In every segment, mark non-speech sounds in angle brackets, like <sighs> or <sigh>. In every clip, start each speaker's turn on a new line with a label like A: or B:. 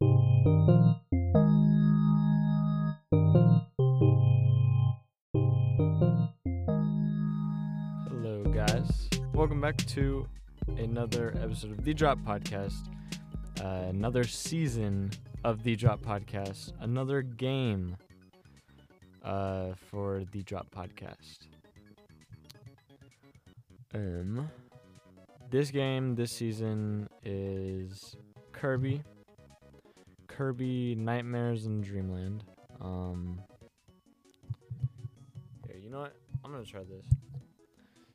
A: Hello, guys. Welcome back to another episode of The Drop Podcast. Uh, another season of The Drop Podcast. Another game uh, for The Drop Podcast. Um, this game this season is Kirby. Kirby Nightmares in Dreamland. Um, here, you know what? I'm gonna try this.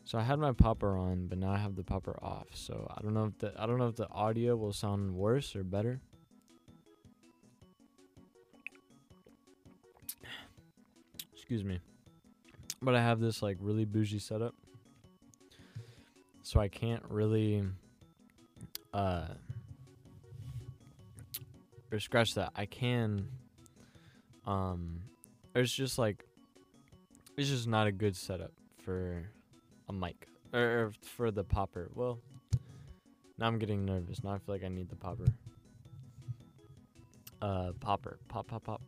A: So I had my popper on, but now I have the popper off. So I don't know if the I don't know if the audio will sound worse or better. Excuse me. But I have this like really bougie setup. So I can't really uh or scratch that. I can um it's just like it's just not a good setup for a mic or, or for the popper. Well, now I'm getting nervous. Now I feel like I need the popper. Uh, popper, pop, pop, pop.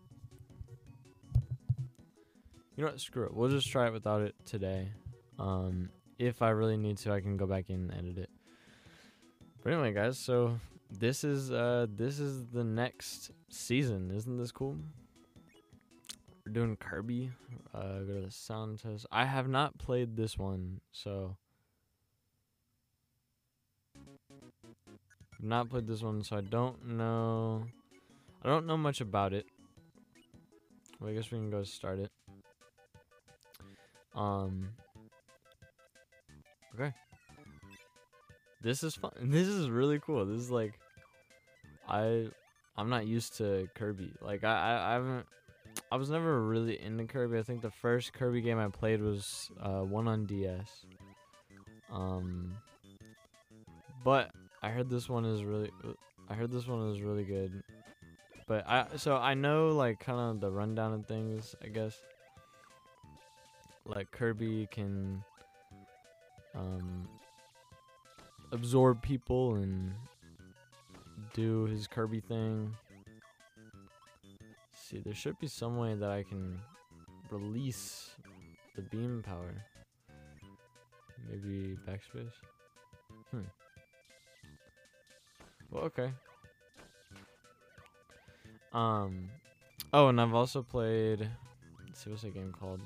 A: You know what? Screw it. We'll just try it without it today. Um, if I really need to, I can go back in and edit it. But anyway, guys. So this is uh this is the next season. Isn't this cool? We're doing Kirby. Uh, go to the sound test. I have not played this one, so I've not played this one, so I don't know. I don't know much about it. Well, I guess we can go start it. Um. Okay. This is fun. <laughs> This is really cool. This is like, I, I'm not used to Kirby. Like I, I, I haven't I was never really into Kirby. I think the first Kirby game I played was uh, one on DS. Um, but I heard this one is really. I heard this one is really good. But I so I know like kind of the rundown of things. I guess like Kirby can um absorb people and do his Kirby thing see, there should be some way that I can release the beam power. Maybe backspace? Hmm. Well, okay. Um. Oh, and I've also played. Let's see, what's that game called?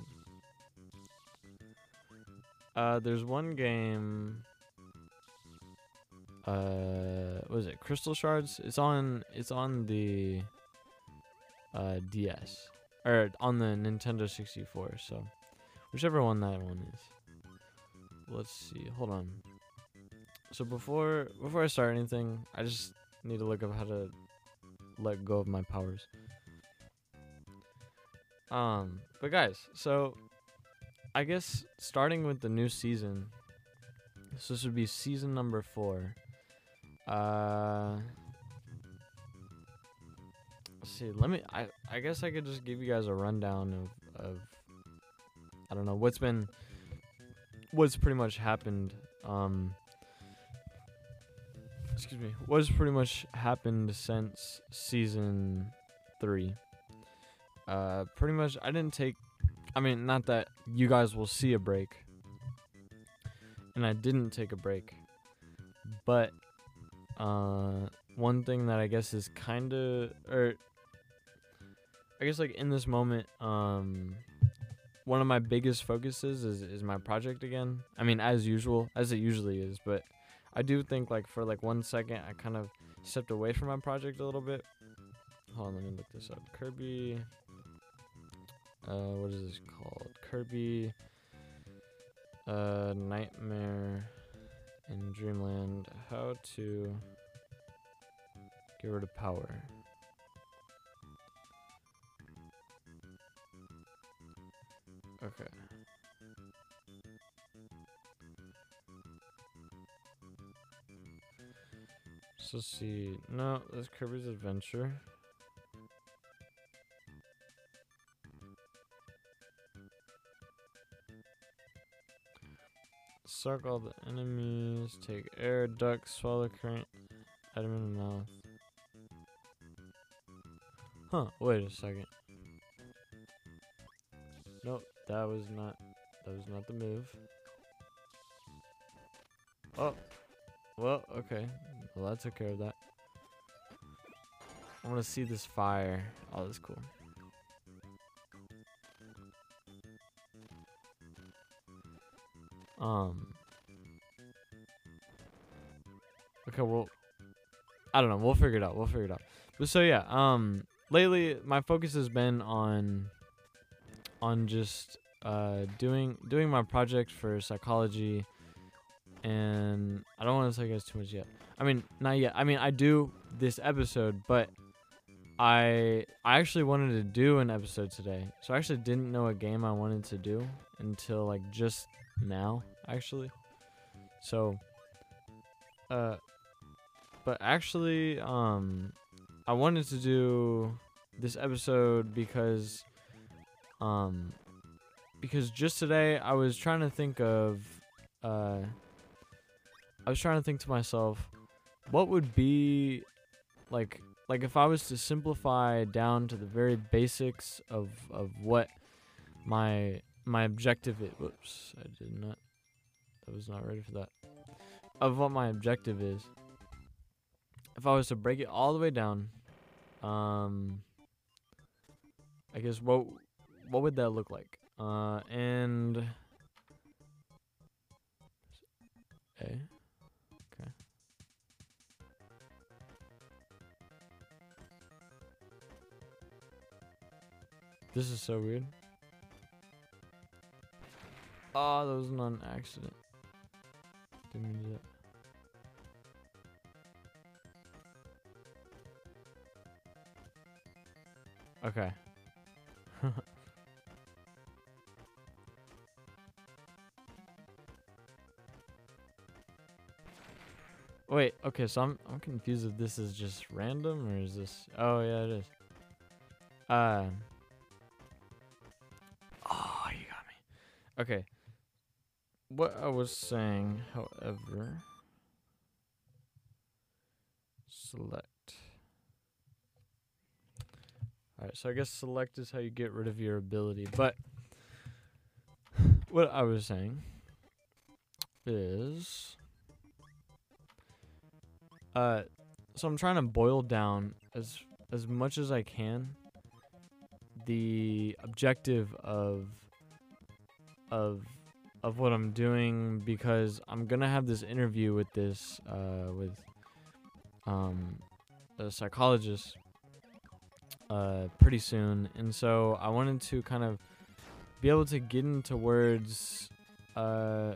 A: Uh, there's one game. Uh, what is it? Crystal Shards. It's on. It's on the uh, DS or on the Nintendo 64. So whichever one that one is. Let's see. Hold on. So before before I start anything, I just need to look up how to let go of my powers. Um, but guys, so I guess starting with the new season. So this would be season number 4. Uh see. Let me. I I guess I could just give you guys a rundown of of. I don't know what's been. What's pretty much happened. Um. Excuse me. What's pretty much happened since season three. Uh, pretty much. I didn't take. I mean, not that you guys will see a break. And I didn't take a break. But uh one thing that I guess is kind of or I guess like in this moment, um, one of my biggest focuses is is my project again. I mean, as usual, as it usually is, but I do think like for like one second, I kind of stepped away from my project a little bit. Hold on, let me look this up. Kirby. Uh, what is this called? Kirby. Uh, Nightmare in Dreamland. How to get rid of power. Okay. So see, no, that's Kirby's Adventure. Suck all the enemies, take air, duck, swallow current, the mouth. Huh, wait a second. Nope, that was not that was not the move. Oh. Well, okay. Well, that took care of that. I want to see this fire. Oh, that's cool. Um. Okay, well, I don't know. We'll figure it out. We'll figure it out. But so yeah, um, lately my focus has been on, on just uh doing doing my project for psychology, and I don't want to tell you guys too much yet. I mean, not yet. I mean, I do this episode, but I I actually wanted to do an episode today. So I actually didn't know a game I wanted to do until like just now, actually. So uh but actually um I wanted to do this episode because um because just today I was trying to think of uh I was trying to think to myself what would be like like if I was to simplify down to the very basics of of what my my objective is whoops I did not I was not ready for that of what my objective is if I was to break it all the way down um I guess what what would that look like uh and A okay This is so weird. Oh, that was not an accident. Didn't mean to Okay. <laughs> Wait, okay, so I'm I'm confused if this is just random or is this Oh yeah it is. Uh Oh you got me. Okay. What I was saying, however select. Alright, so I guess select is how you get rid of your ability, but what I was saying is uh so I'm trying to boil down as as much as I can the objective of of of what I'm doing because I'm gonna have this interview with this uh with um a psychologist uh pretty soon. And so I wanted to kind of be able to get into words uh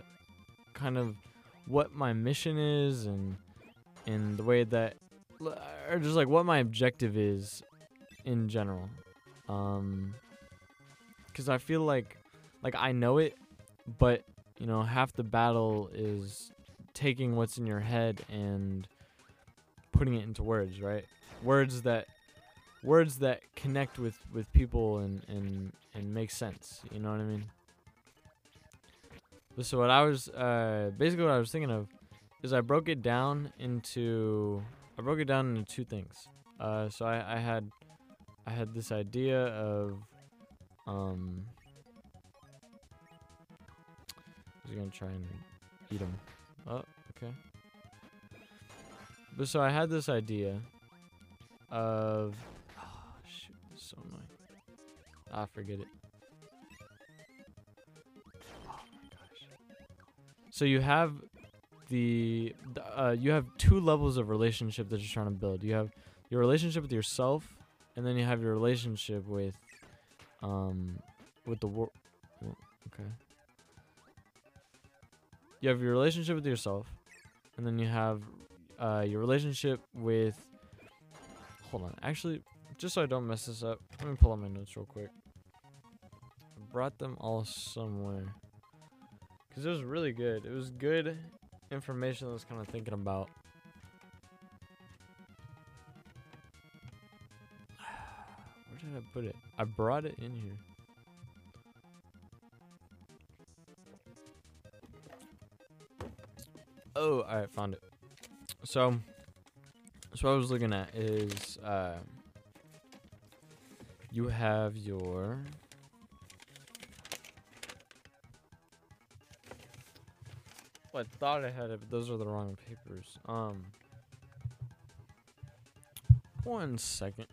A: kind of what my mission is and and the way that or just like what my objective is in general. Um cuz I feel like like I know it but you know half the battle is taking what's in your head and putting it into words right? Words that words that connect with with people and and and make sense you know what i mean so what i was uh basically what i was thinking of is i broke it down into i broke it down into two things uh so i i had i had this idea of um I was gonna try and eat them. Oh, okay. But so I had this idea of so annoying. Ah, forget it. Oh my gosh. So you have the, uh, you have two levels of relationship that you're trying to build. You have your relationship with yourself, and then you have your relationship with um with the world. Okay. You have your relationship with yourself, and then you have uh, your relationship with. Hold on, actually, just so I don't mess this up, let me pull out my notes real quick. I brought them all somewhere because it was really good. It was good information I was kind of thinking about. <sighs> Where did I put it? I brought it in here. Oh, right, found it. So, so what I was looking at is, uh, you have your Well, I thought I had it, but those are the wrong papers. Um, one second.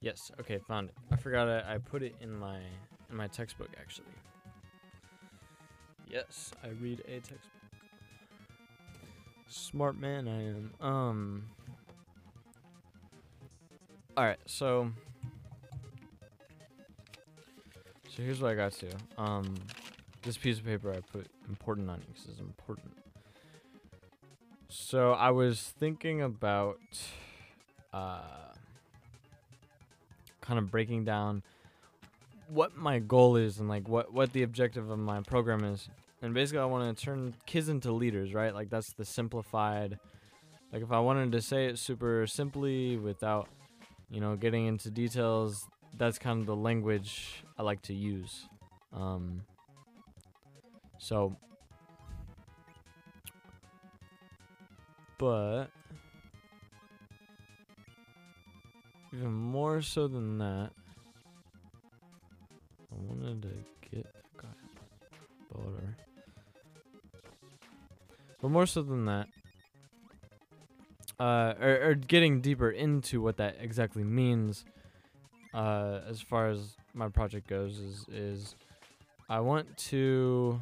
A: Yes. Okay, found it. I forgot it. I put it in my in my textbook actually. Yes, I read a textbook. Smart man I am. Um All right, so So here's what I got to. Um this piece of paper I put important on because it's important. So I was thinking about uh kind of breaking down what my goal is and like what what the objective of my program is. And basically I want to turn kids into leaders, right? Like that's the simplified like if I wanted to say it super simply without you know getting into details, that's kind of the language I like to use. Um so but even more so than that, I wanted to get God, butter. But more so than that, uh, or, or getting deeper into what that exactly means, uh, as far as my project goes, is is I want to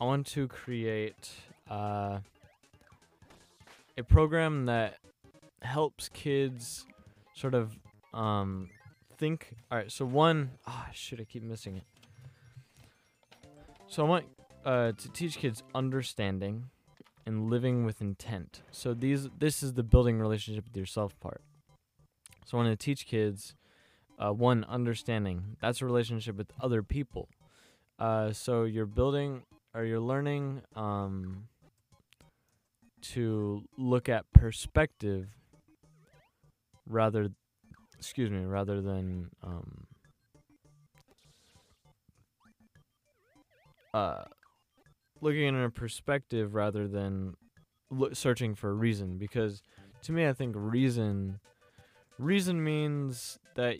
A: I want to create uh, a program that helps kids sort of um think. All right so one ah should i keep missing it. So i want uh to teach kids understanding and living with intent. So these this is the building relationship with yourself part. So i want to teach kids uh, one understanding. That's a relationship with other people. Uh, so you're building or you're learning um, to look at perspective rather excuse me rather than um uh looking in a perspective rather than lo- searching for a reason because to me I think reason reason means that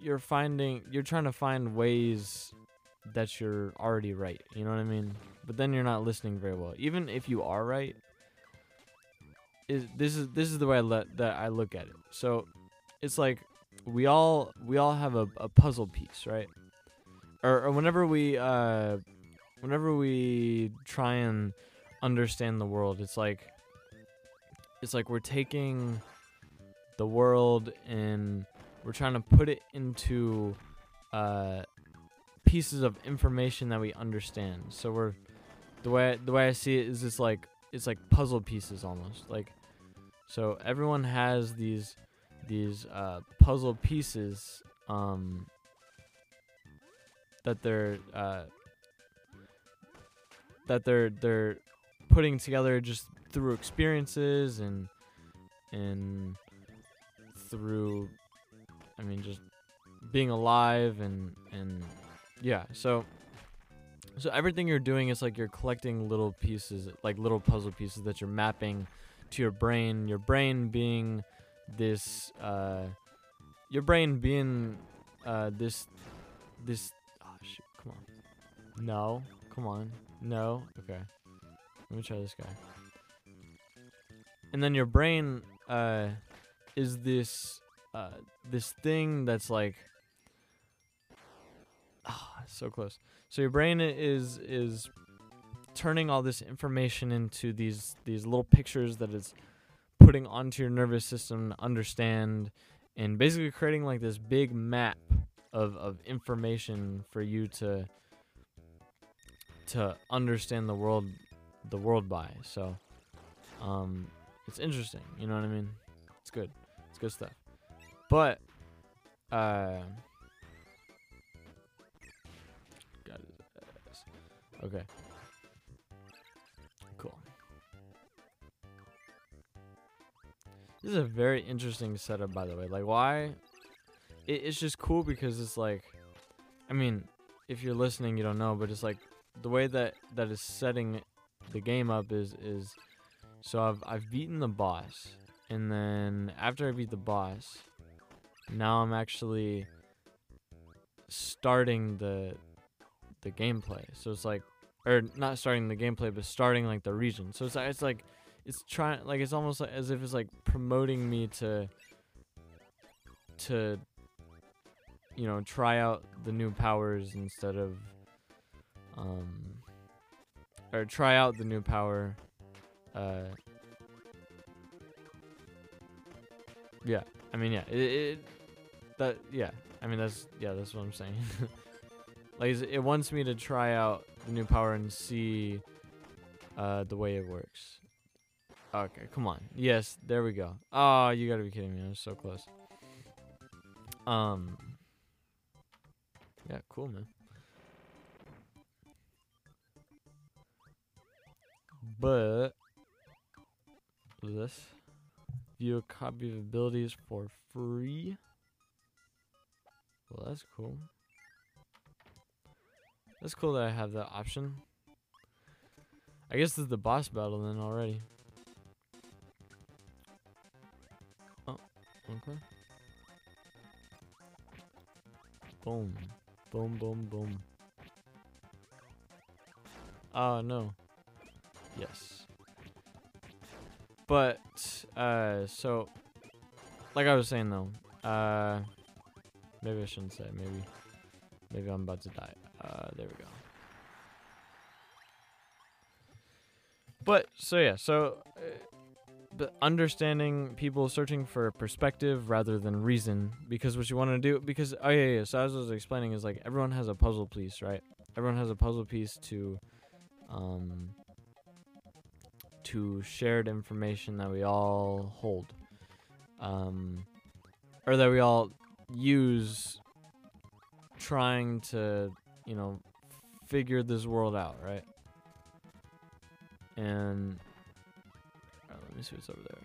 A: you're finding you're trying to find ways that you're already right you know what I mean but then you're not listening very well even if you are right is this is this is the way I let that I look at it. So it's like we all we all have a, a puzzle piece, right? Or, or whenever we uh whenever we try and understand the world, it's like it's like we're taking the world and we're trying to put it into uh pieces of information that we understand. So we're the way the way I see it is it's like it's like puzzle pieces almost. Like so everyone has these these uh, puzzle pieces um, that they're uh, that they're they're putting together just through experiences and and through I mean just being alive and and yeah so so everything you're doing is like you're collecting little pieces, like little puzzle pieces that you're mapping to your brain. Your brain being this, uh, your brain being uh, this, this. Oh shoot! Come on. No. Come on. No. Okay. Let me try this guy. And then your brain uh, is this uh, this thing that's like. Ah, oh, so close so your brain is is turning all this information into these these little pictures that it's putting onto your nervous system to understand and basically creating like this big map of, of information for you to to understand the world the world by so um it's interesting you know what i mean it's good it's good stuff but uh Okay. Cool. This is a very interesting setup, by the way. Like, why? It, it's just cool because it's like I mean, if you're listening, you don't know, but it's like the way that that is setting the game up is is so I've I've beaten the boss, and then after I beat the boss, now I'm actually starting the the gameplay. So it's like, or not starting the gameplay, but starting like the region. So it's it's like it's trying like it's almost like as if it's like promoting me to to you know try out the new powers instead of um or try out the new power uh yeah i mean yeah it, it that yeah i mean that's yeah that's what i'm saying. <laughs> Like it wants me to try out the new power and see uh the way it works. Okay come on. Yes there we go. Oh you gotta be kidding me. I was so close. Um yeah cool man but this view a copy of abilities for free. Well, that's cool. That's cool that I have that option. I guess this is the boss battle then already. Oh, okay. Boom. Boom, boom, boom. Oh, no. Yes. But, uh, so, like I was saying though, uh, maybe I shouldn't say, maybe, maybe I'm about to die. Uh, there we go. But, so yeah, so, uh, but understanding people searching for perspective rather than reason, because what you want to do, because, oh yeah, yeah, so as I was explaining is like, everyone has a puzzle piece, right? Everyone has a puzzle piece to, um, to shared information that we all hold, um, or that we all use trying to, you know, figure this world out, right? And uh, let me see what's over there.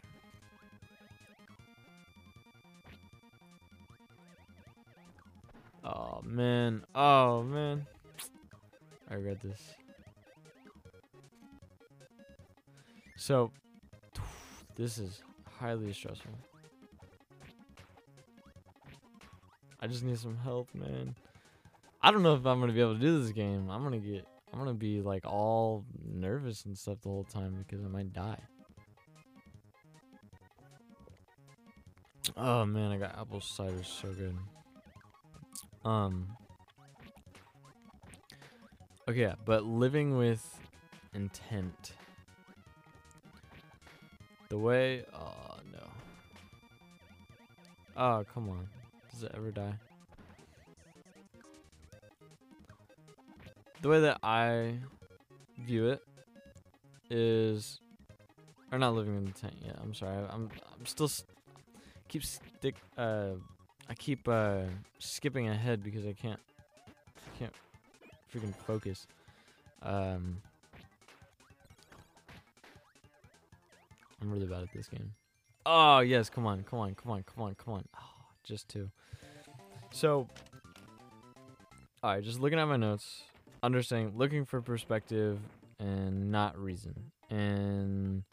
A: Oh man, oh man, I regret this. So, this is highly stressful. I just need some help, man. I don't know if I'm gonna be able to do this game. I'm gonna get, I'm gonna be like all nervous and stuff the whole time because I might die. Oh man, I got apple cider, so good. Um. Okay, but living with intent. The way... Oh, no. Oh, come on. Does it ever die? The way that I view it is... Or not living in the tent yet. I'm sorry. I'm I'm still keep stick uh I keep uh skipping ahead because I can't I can't freaking focus. Um I'm really bad at this game. Oh, yes, come on, come on, come on, come on, come on. Oh, just two. So, alright, just looking at my notes, understanding, looking for perspective and not reason. And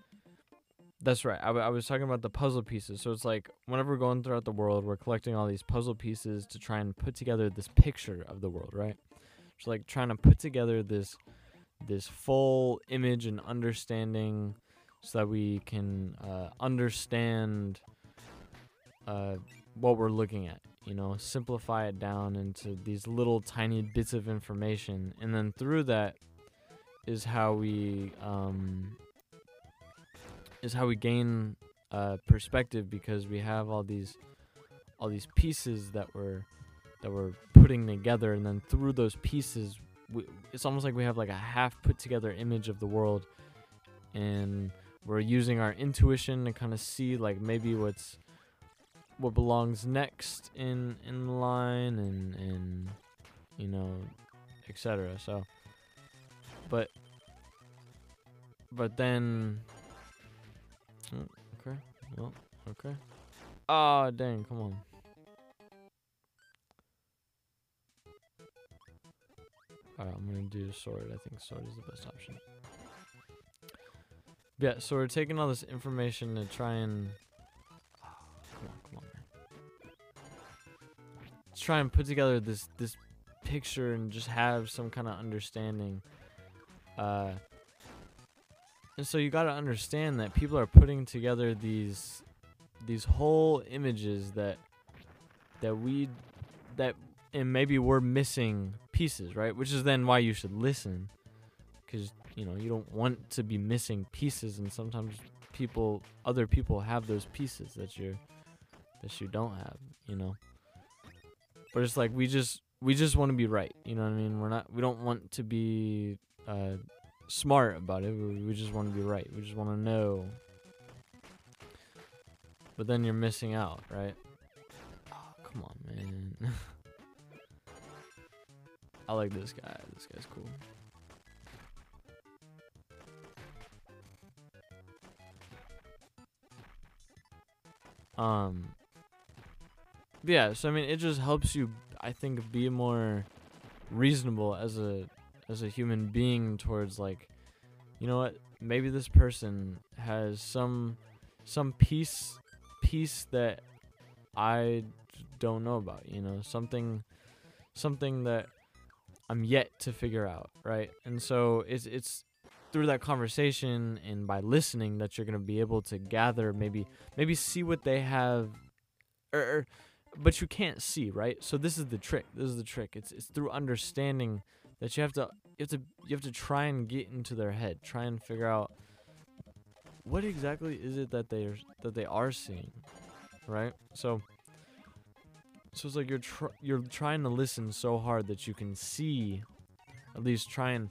A: that's right. I, I was talking about the puzzle pieces. So it's like whenever we're going throughout the world, we're collecting all these puzzle pieces to try and put together this picture of the world, right? It's like trying to put together this this full image and understanding so that we can uh, understand uh, what we're looking at. You know, simplify it down into these little tiny bits of information, and then through that is how we um, is how we gain uh, perspective because we have all these all these pieces that we're that we're putting together, and then through those pieces, we, it's almost like we have like a half put together image of the world, and we're using our intuition to kind of see like maybe what's what belongs next in in line and and you know etc so but but then oh, okay well okay oh dang come on Alright, I'm gonna do sword. I think sword is the best option. Yeah, so we're taking all this information to try and oh, come on, come on. Let's try and put together this this picture and just have some kind of understanding. Uh, and so you got to understand that people are putting together these these whole images that that we that and maybe we're missing pieces, right? Which is then why you should listen cuz you know, you don't want to be missing pieces and sometimes people other people have those pieces that you that you don't have, you know. But it's like we just we just want to be right, you know what I mean? We're not we don't want to be uh smart about it. We, we just want to be right. We just want to know. But then you're missing out, right? Oh, come on, man. <laughs> I like this guy. This guy's cool. Um yeah, so I mean it just helps you I think be more reasonable as a as a human being towards like you know what? Maybe this person has some some piece piece that I don't know about you know? Something something that I'm yet to figure out right? And so it's it's through that conversation and by listening that you're going to be able to gather maybe maybe see what they have or, or but you can't see right so this is the trick this is the trick it's it's through understanding that you have to you have to you have to try and get into their head, try and figure out what exactly is it that they are that they are seeing, right? So so it's like you're tr- you're trying to listen so hard that you can see at least try and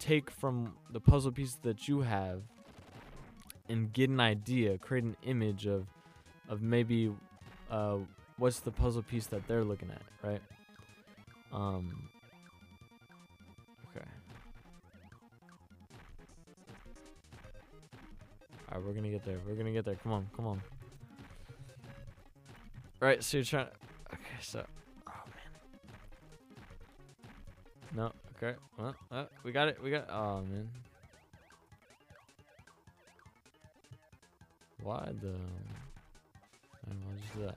A: take from the puzzle piece that you have and get an idea, create an image of of maybe uh, what's the puzzle piece that they're looking at, right? Um, okay. Alright, we're gonna get there. We're gonna get there. Come on, come on. Right, so you're trying Okay, so No, okay. Well, uh, we got it, we got oh man. Why the I'll just do that.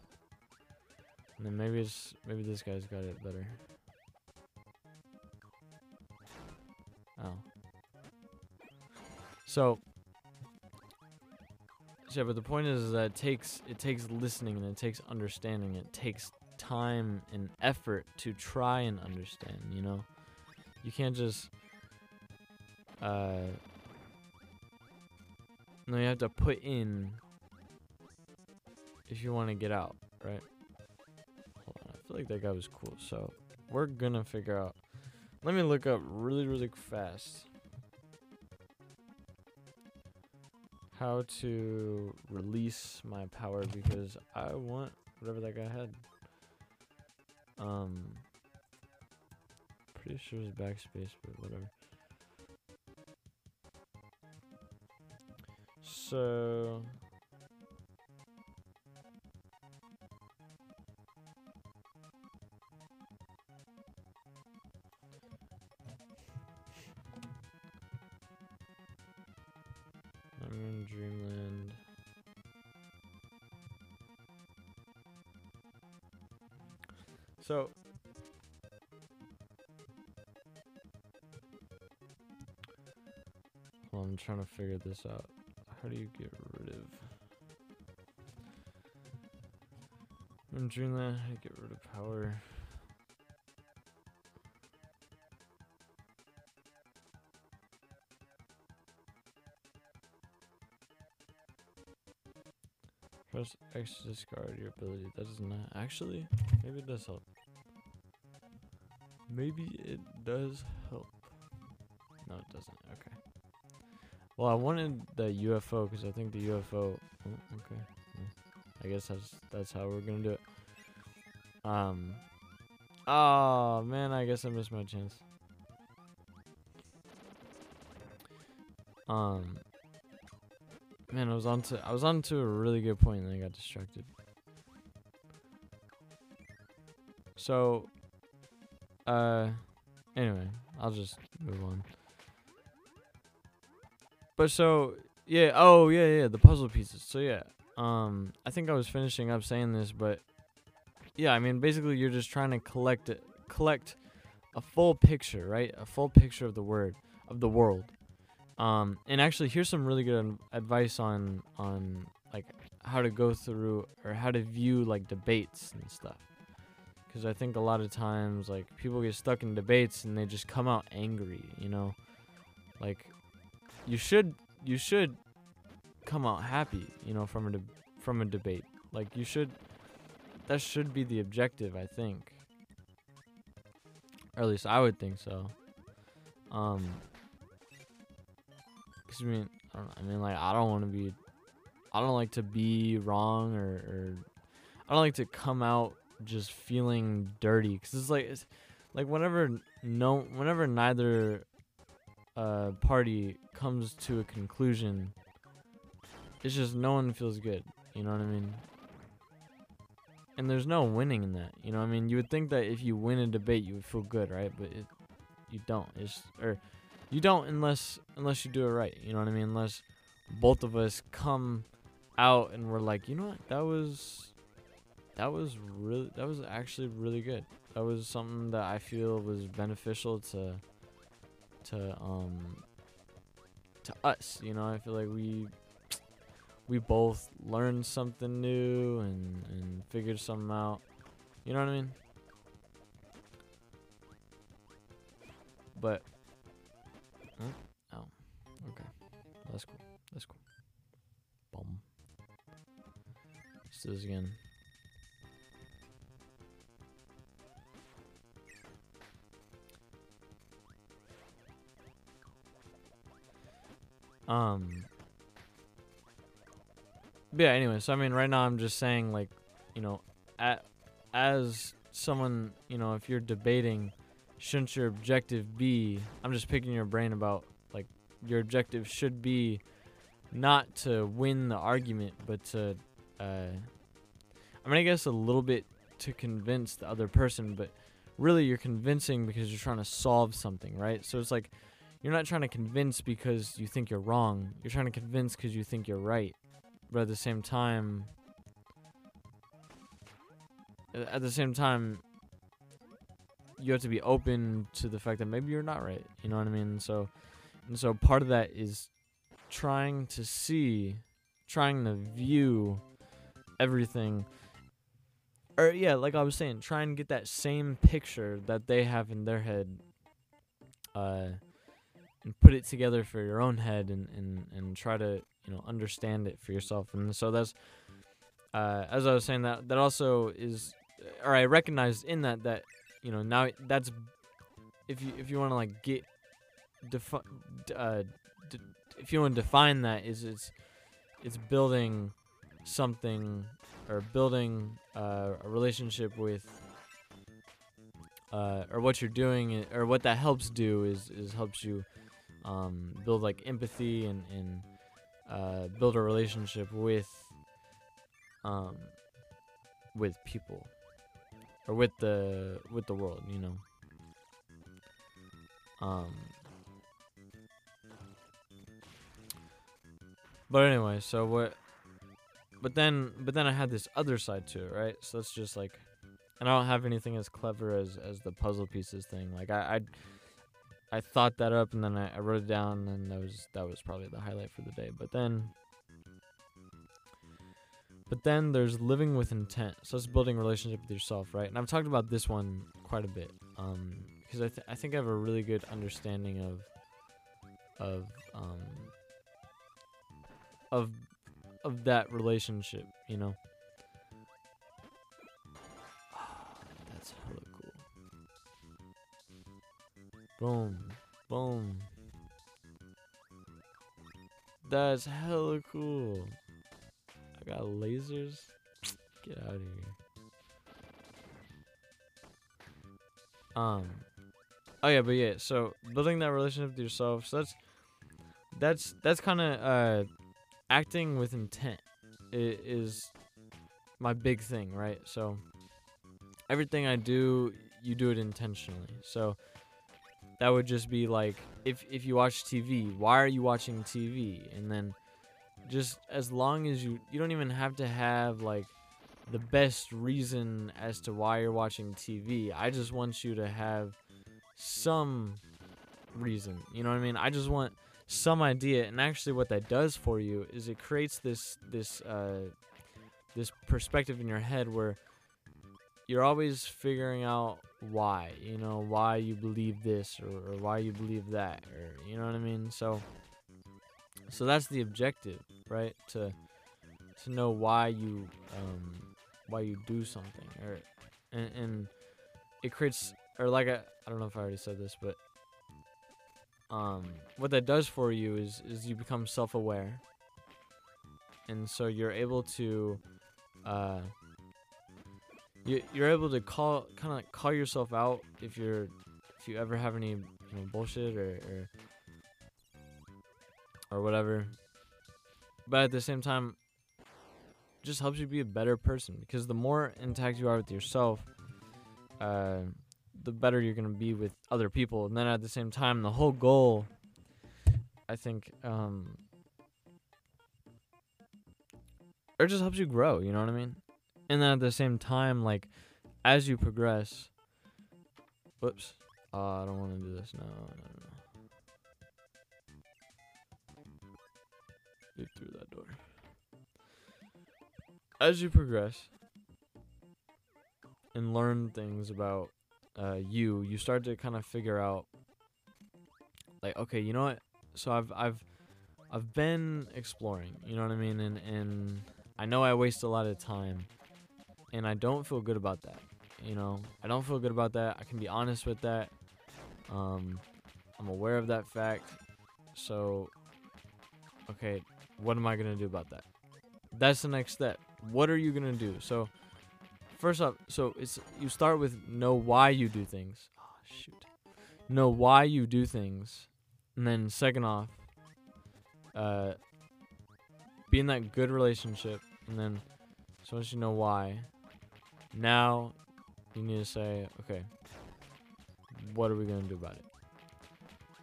A: And then maybe it's maybe this guy's got it better. Oh. So yeah, but the point is, that it takes it takes listening and it takes understanding. It takes time and effort to try and understand. You know, you can't just. Uh, no, you have to put in if you want to get out, right? Hold on, I feel like that guy was cool. So we're gonna figure out. Let me look up really, really fast. how to release my power because I want whatever that guy had. Um, pretty sure it's backspace, but whatever. So Dreamland. So I'm trying to figure this out. How do you get rid of I'm How do you get rid of power? Press X to discard your ability. That does not actually. Maybe it does help. Maybe it does help. No, it doesn't. Well, I wanted the UFO because I think the UFO. Oh, okay. I guess that's that's how we're gonna do it. Um. Oh man, I guess I missed my chance. Um. Man, I was on to I was on to a really good point and then I got distracted. So uh anyway, I'll just move on. But so yeah, oh yeah, yeah, the puzzle pieces. So yeah, um, I think I was finishing up saying this, but yeah, I mean, basically, you're just trying to collect it, collect a full picture, right? A full picture of the word of the world. Um, and actually, here's some really good advice on on like how to go through or how to view like debates and stuff. Because I think a lot of times like people get stuck in debates and they just come out angry, you know. Like you should you should come out happy, you know, from a de- from a debate. Like you should that should be the objective, I think. Or at least I would think so. Um cuz I mean, I, don't, I mean like I don't want to be I don't like to be wrong or, or I don't like to come out just feeling dirty cuz it's like it's like whenever no whenever neither uh party comes to a conclusion it's just no one feels good, you know what I mean? and there's no winning in that. You know, I mean, you would think that if you win a debate, you would feel good, right? But it, you don't. It's or you don't unless unless you do it right. You know what I mean? Unless both of us come out and we're like, you know what, that was that was really that was actually really good. That was something that I feel was beneficial to to um to us. You know, I feel like we we both learned something new and, and figured something out. You know what I mean? But hmm? oh, okay, that's cool. That's cool. Boom. Let's do this again. Um, yeah, anyway, so I mean, right now I'm just saying, like, you know, at, as someone, you know, if you're debating, shouldn't your objective be? I'm just picking your brain about, like, your objective should be not to win the argument, but to, uh, I mean, I guess a little bit to convince the other person, but really you're convincing because you're trying to solve something, right? So it's like, you're not trying to convince because you think you're wrong. You're trying to convince because you think you're right. But at the same time at the same time you have to be open to the fact that maybe you're not right. You know what i mean? So and so part of that is trying to see trying to view everything. Or yeah like i was saying try and get that same picture that they have in their head. Uh and put it together for your own head and and and try to you know understand it for yourself. And so that's uh, as I was saying that that also is or I recognize in that that you know now that's if you if you want to like get defi- uh, if you want to define that is it's it's building something or building uh, a relationship with uh, or what you're doing or what that helps do is is helps you um, build like empathy and and uh, build a relationship with um with people or with the with the world you know? Um but anyway so what but then but then i had this other side to it right? So it's just like and i don't have anything as clever as as the puzzle pieces thing. Like i i I thought that up and then I, I wrote it down and that was that was probably the highlight for the day. But then but then there's living with intent. So it's building a relationship with yourself, right? And I've talked about this one quite a bit. Um because I th- I think I have a really good understanding of of um of of that relationship, you know. Boom. Boom. That's hella cool. I got lasers. Get out of here. Um. Oh yeah, but yeah. So building that relationship with yourself. So that's that's that's kind of uh acting with intent is my big thing, right? So everything I do, you do it intentionally. So that would just be like if if you watch TV, why are you watching TV? And then just as long as you you don't even have to have like the best reason as to why you're watching TV. I just want you to have some reason. You know what I mean? I just want some idea. And actually what that does for you is it creates this this uh this perspective in your head where you're always figuring out why, you know, why you believe this or, or why you believe that or you know what I mean? So so that's the objective, right? To to know why you um why you do something or and, and it creates or like I, I don't know if I already said this, but um what that does for you is is you become self-aware. And so you're able to uh you, you're able to call kind of call yourself out if you're if you ever have any you know bullshit or, or or whatever. But at the same time just helps you be a better person because the more intact you are with yourself uh, the better you're going to be with other people. And then at the same time the whole goal i think um it just helps you grow you know what i mean and then at the same time, like as you progress, whoops, uh, I don't want to do this. No, no, no. Through that door. As you progress and learn things about uh, you, you start to kind of figure out, like, okay, you know what? So I've I've I've been exploring. You know what I mean? And and I know I waste a lot of time and I don't feel good about that. You know, I don't feel good about that. I can be honest with that. Um, I'm aware of that fact. So, okay, what am I gonna do about that? That's the next step. What are you gonna do? So, first off, so it's you start with know why you do things. Oh shoot, know why you do things, and then second off, uh, be in that good relationship, and then so once you know why, now, you need to say, okay, what are we going to do about it?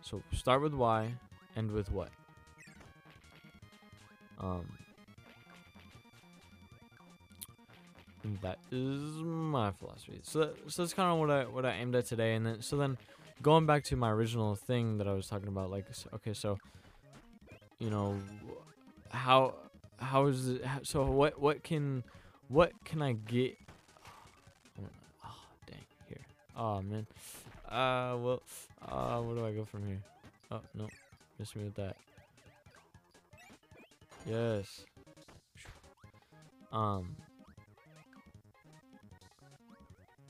A: So start with why, end with what. Um, that is my philosophy. So, that, so that's kind of what I what I aimed at today. And then so then going back to my original thing that I was talking about, like okay, so you know how how is it? So what what can what can I get Oh man. Uh, well, uh, where do I go from here? Oh no, miss me with that. Yes. Um.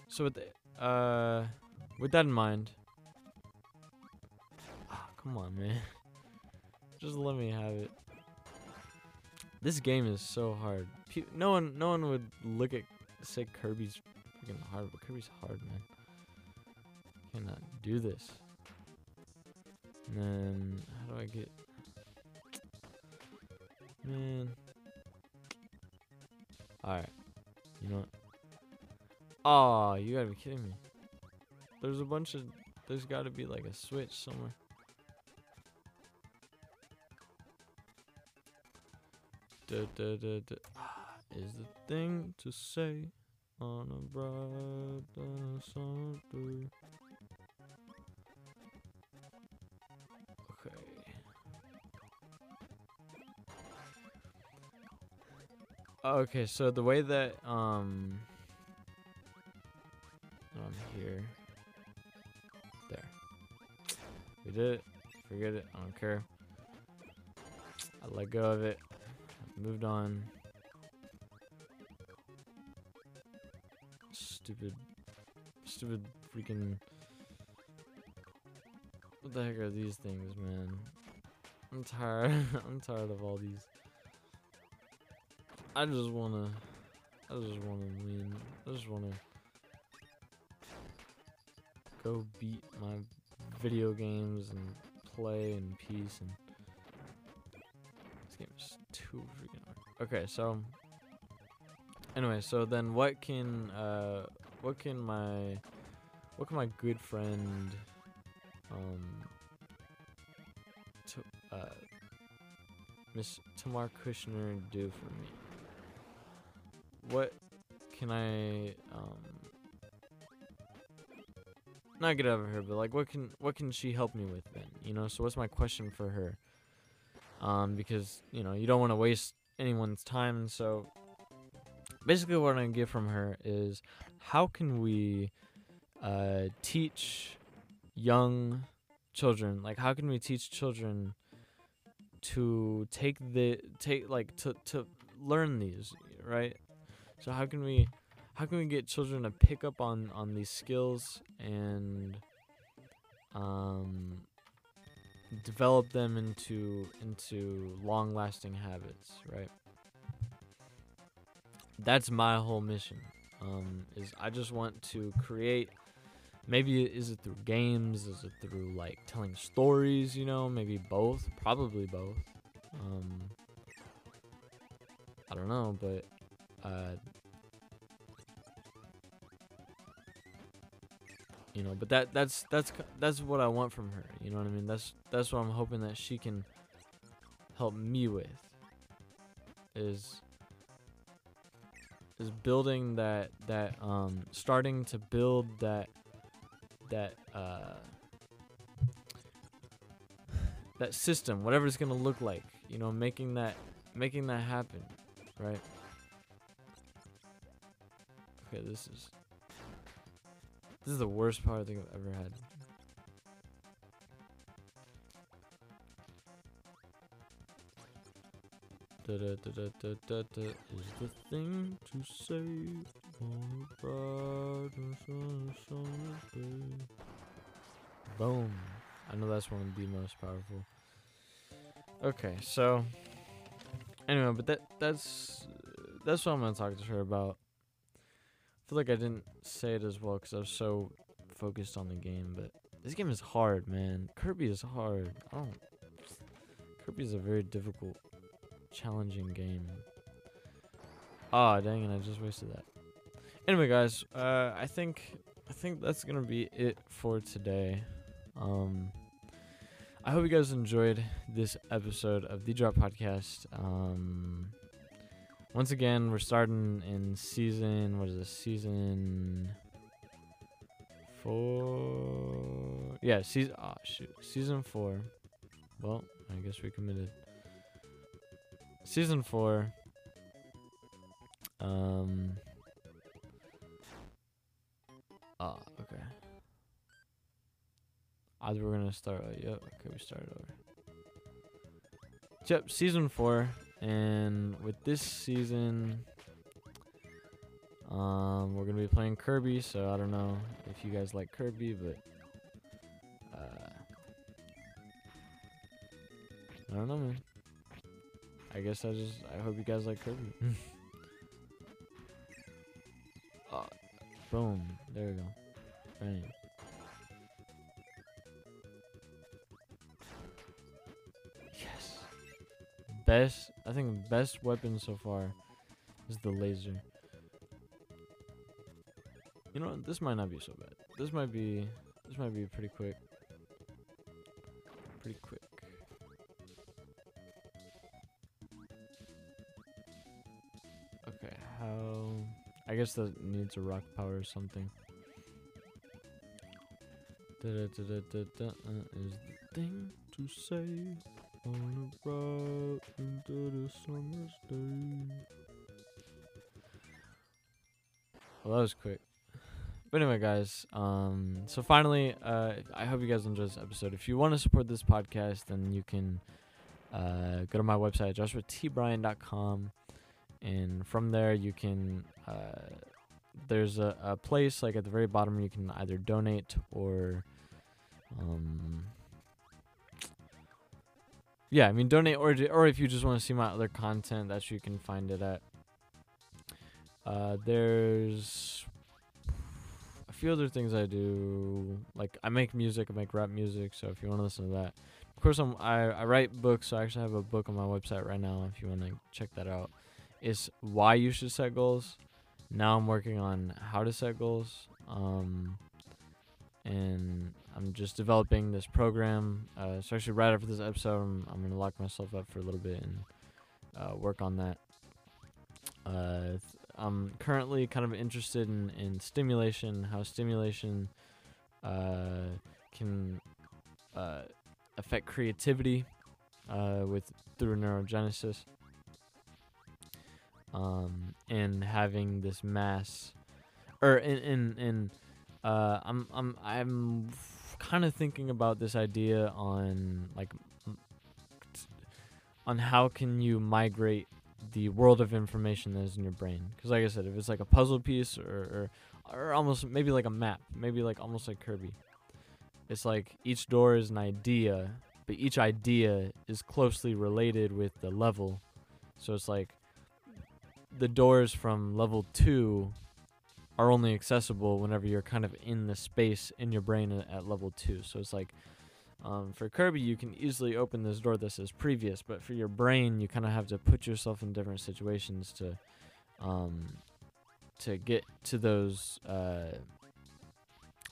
A: So with the, uh, with that in mind. Oh, come on, man. <laughs> Just let me have it. This game is so hard. no one, no one would look at say Kirby's freaking hard, but Kirby's hard, man cannot do this. And then, how do I get... Man. Alright. You know what? Oh, you gotta be kidding me. There's a bunch of... There's gotta be like a switch somewhere. Da, da, da, da. Ah, is the thing to say on a bright summer day. Okay, so the way that um I'm here. There. We did it. Forget it. I don't care. I let go of it. Moved on. Stupid stupid freaking what the heck are these things, man? I'm tired. <laughs> I'm tired of all these. I just wanna, I just wanna win. I just wanna go beat my video games and play in peace and this game is too freaking hard. Okay, so anyway, so then what can uh what can my what can my good friend um, to, uh, Miss Tamar Kushner do for me? What can I um not get out of her, but like what can what can she help me with then? You know, so what's my question for her? Um, because you know you don't want to waste anyone's time, so basically what gonna get from her is how can we uh, teach young children like how can we teach children to take the take like to to learn these right so how can we how can we get children to pick up on on these skills and um develop them into into long lasting habits right? That's my whole mission um is i just want to create maybe is it through games is it through like telling stories you know maybe both probably both um i don't know but uh you know but that that's that's that's what i want from her you know what i mean? That's that's what i'm hoping that she can help me with is is building that that um starting to build that that uh that system whatever it's gonna look like you know making that making that happen right okay this is this is the worst part I think I've ever had. Da da da da da da da is the thing to say on summer's day. Boom. I know that's one of the most powerful. Okay, so anyway, but that that's that's what I'm gonna talk to her about feel like I didn't say it as well because I was so focused on the game, but this game is hard, man. Kirby is hard. I don't. Kirby is a very difficult, challenging game. Ah, oh, dang it! I just wasted that. Anyway, guys, uh, I think I think that's gonna be it for today. Um, I hope you guys enjoyed this episode of the Drop Podcast. Um, once again, we're starting in season. What is this? Season four. Yeah, season. Oh shoot, season four. Well, I guess we committed. Season four. Um. Ah, oh, okay. Either we're gonna start. Uh, yep. Okay, we started over. Yep, season four. And with this season, um, we're gonna be playing Kirby. So I don't know if you guys like Kirby, but uh, I don't know, man. I guess I just I hope you guys like Kirby. oh, <laughs> boom! There we go. Bang. Best, I think the best weapon so far is the laser. You know, this might not be so bad. This might be, this might be pretty quick. Pretty quick. Okay, how, I guess that needs a rock power or something. Da da da da da, da is the thing to say on a bright into the summer's day. Well, that was quick. But anyway, guys, um, so finally, uh, I hope you guys enjoyed this episode. If you want to support this podcast, then you can uh, go to my website, joshuatbryan.com, and from there you can. Uh, there's a, a place like at the very bottom you can either donate or um, yeah, I mean, donate or or if you just want to see my other content, that's where you can find it at. Uh, there's a few other things I do. Like I make music, I make rap music. So if you want to listen to that, of course, I'm, I I write books. So I actually have a book on my website right now. If you want to check that out, it's why you should set goals. Now I'm working on how to set goals. Um, and I'm just developing this program. Uh, actually, right after this episode, I'm, I'm gonna lock myself up for a little bit and uh, work on that. Uh, th- I'm currently kind of interested in, in stimulation, how stimulation uh, can uh, affect creativity uh, with through neurogenesis, um, and having this mass, or in in in uh, I'm I'm I'm kind of thinking about this idea on like on how can you migrate the world of information that is in your brain. Because like i said if it's like a puzzle piece or, or or almost maybe like a map maybe like almost like kirby. It's like each door is an idea but each idea is closely related with the level. So it's like the doors from level 2 are only accessible whenever you're kind of in the space in your brain at, level 2 so it's like um, for Kirby, you can easily open this door that says previous, but for your brain, you kind of have to put yourself in different situations to, um, to get to those uh,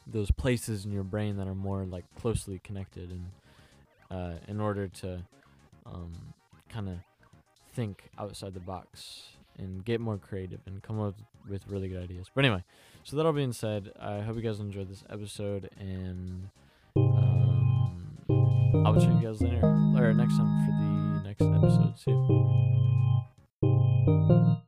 A: those places in your brain that are more like closely connected, and uh, in order to um, kind of think outside the box and get more creative and come up with really good ideas. But anyway, so that all being said, I hope you guys enjoyed this episode and. Um, I will check you guys later or next time for the next episode. See you.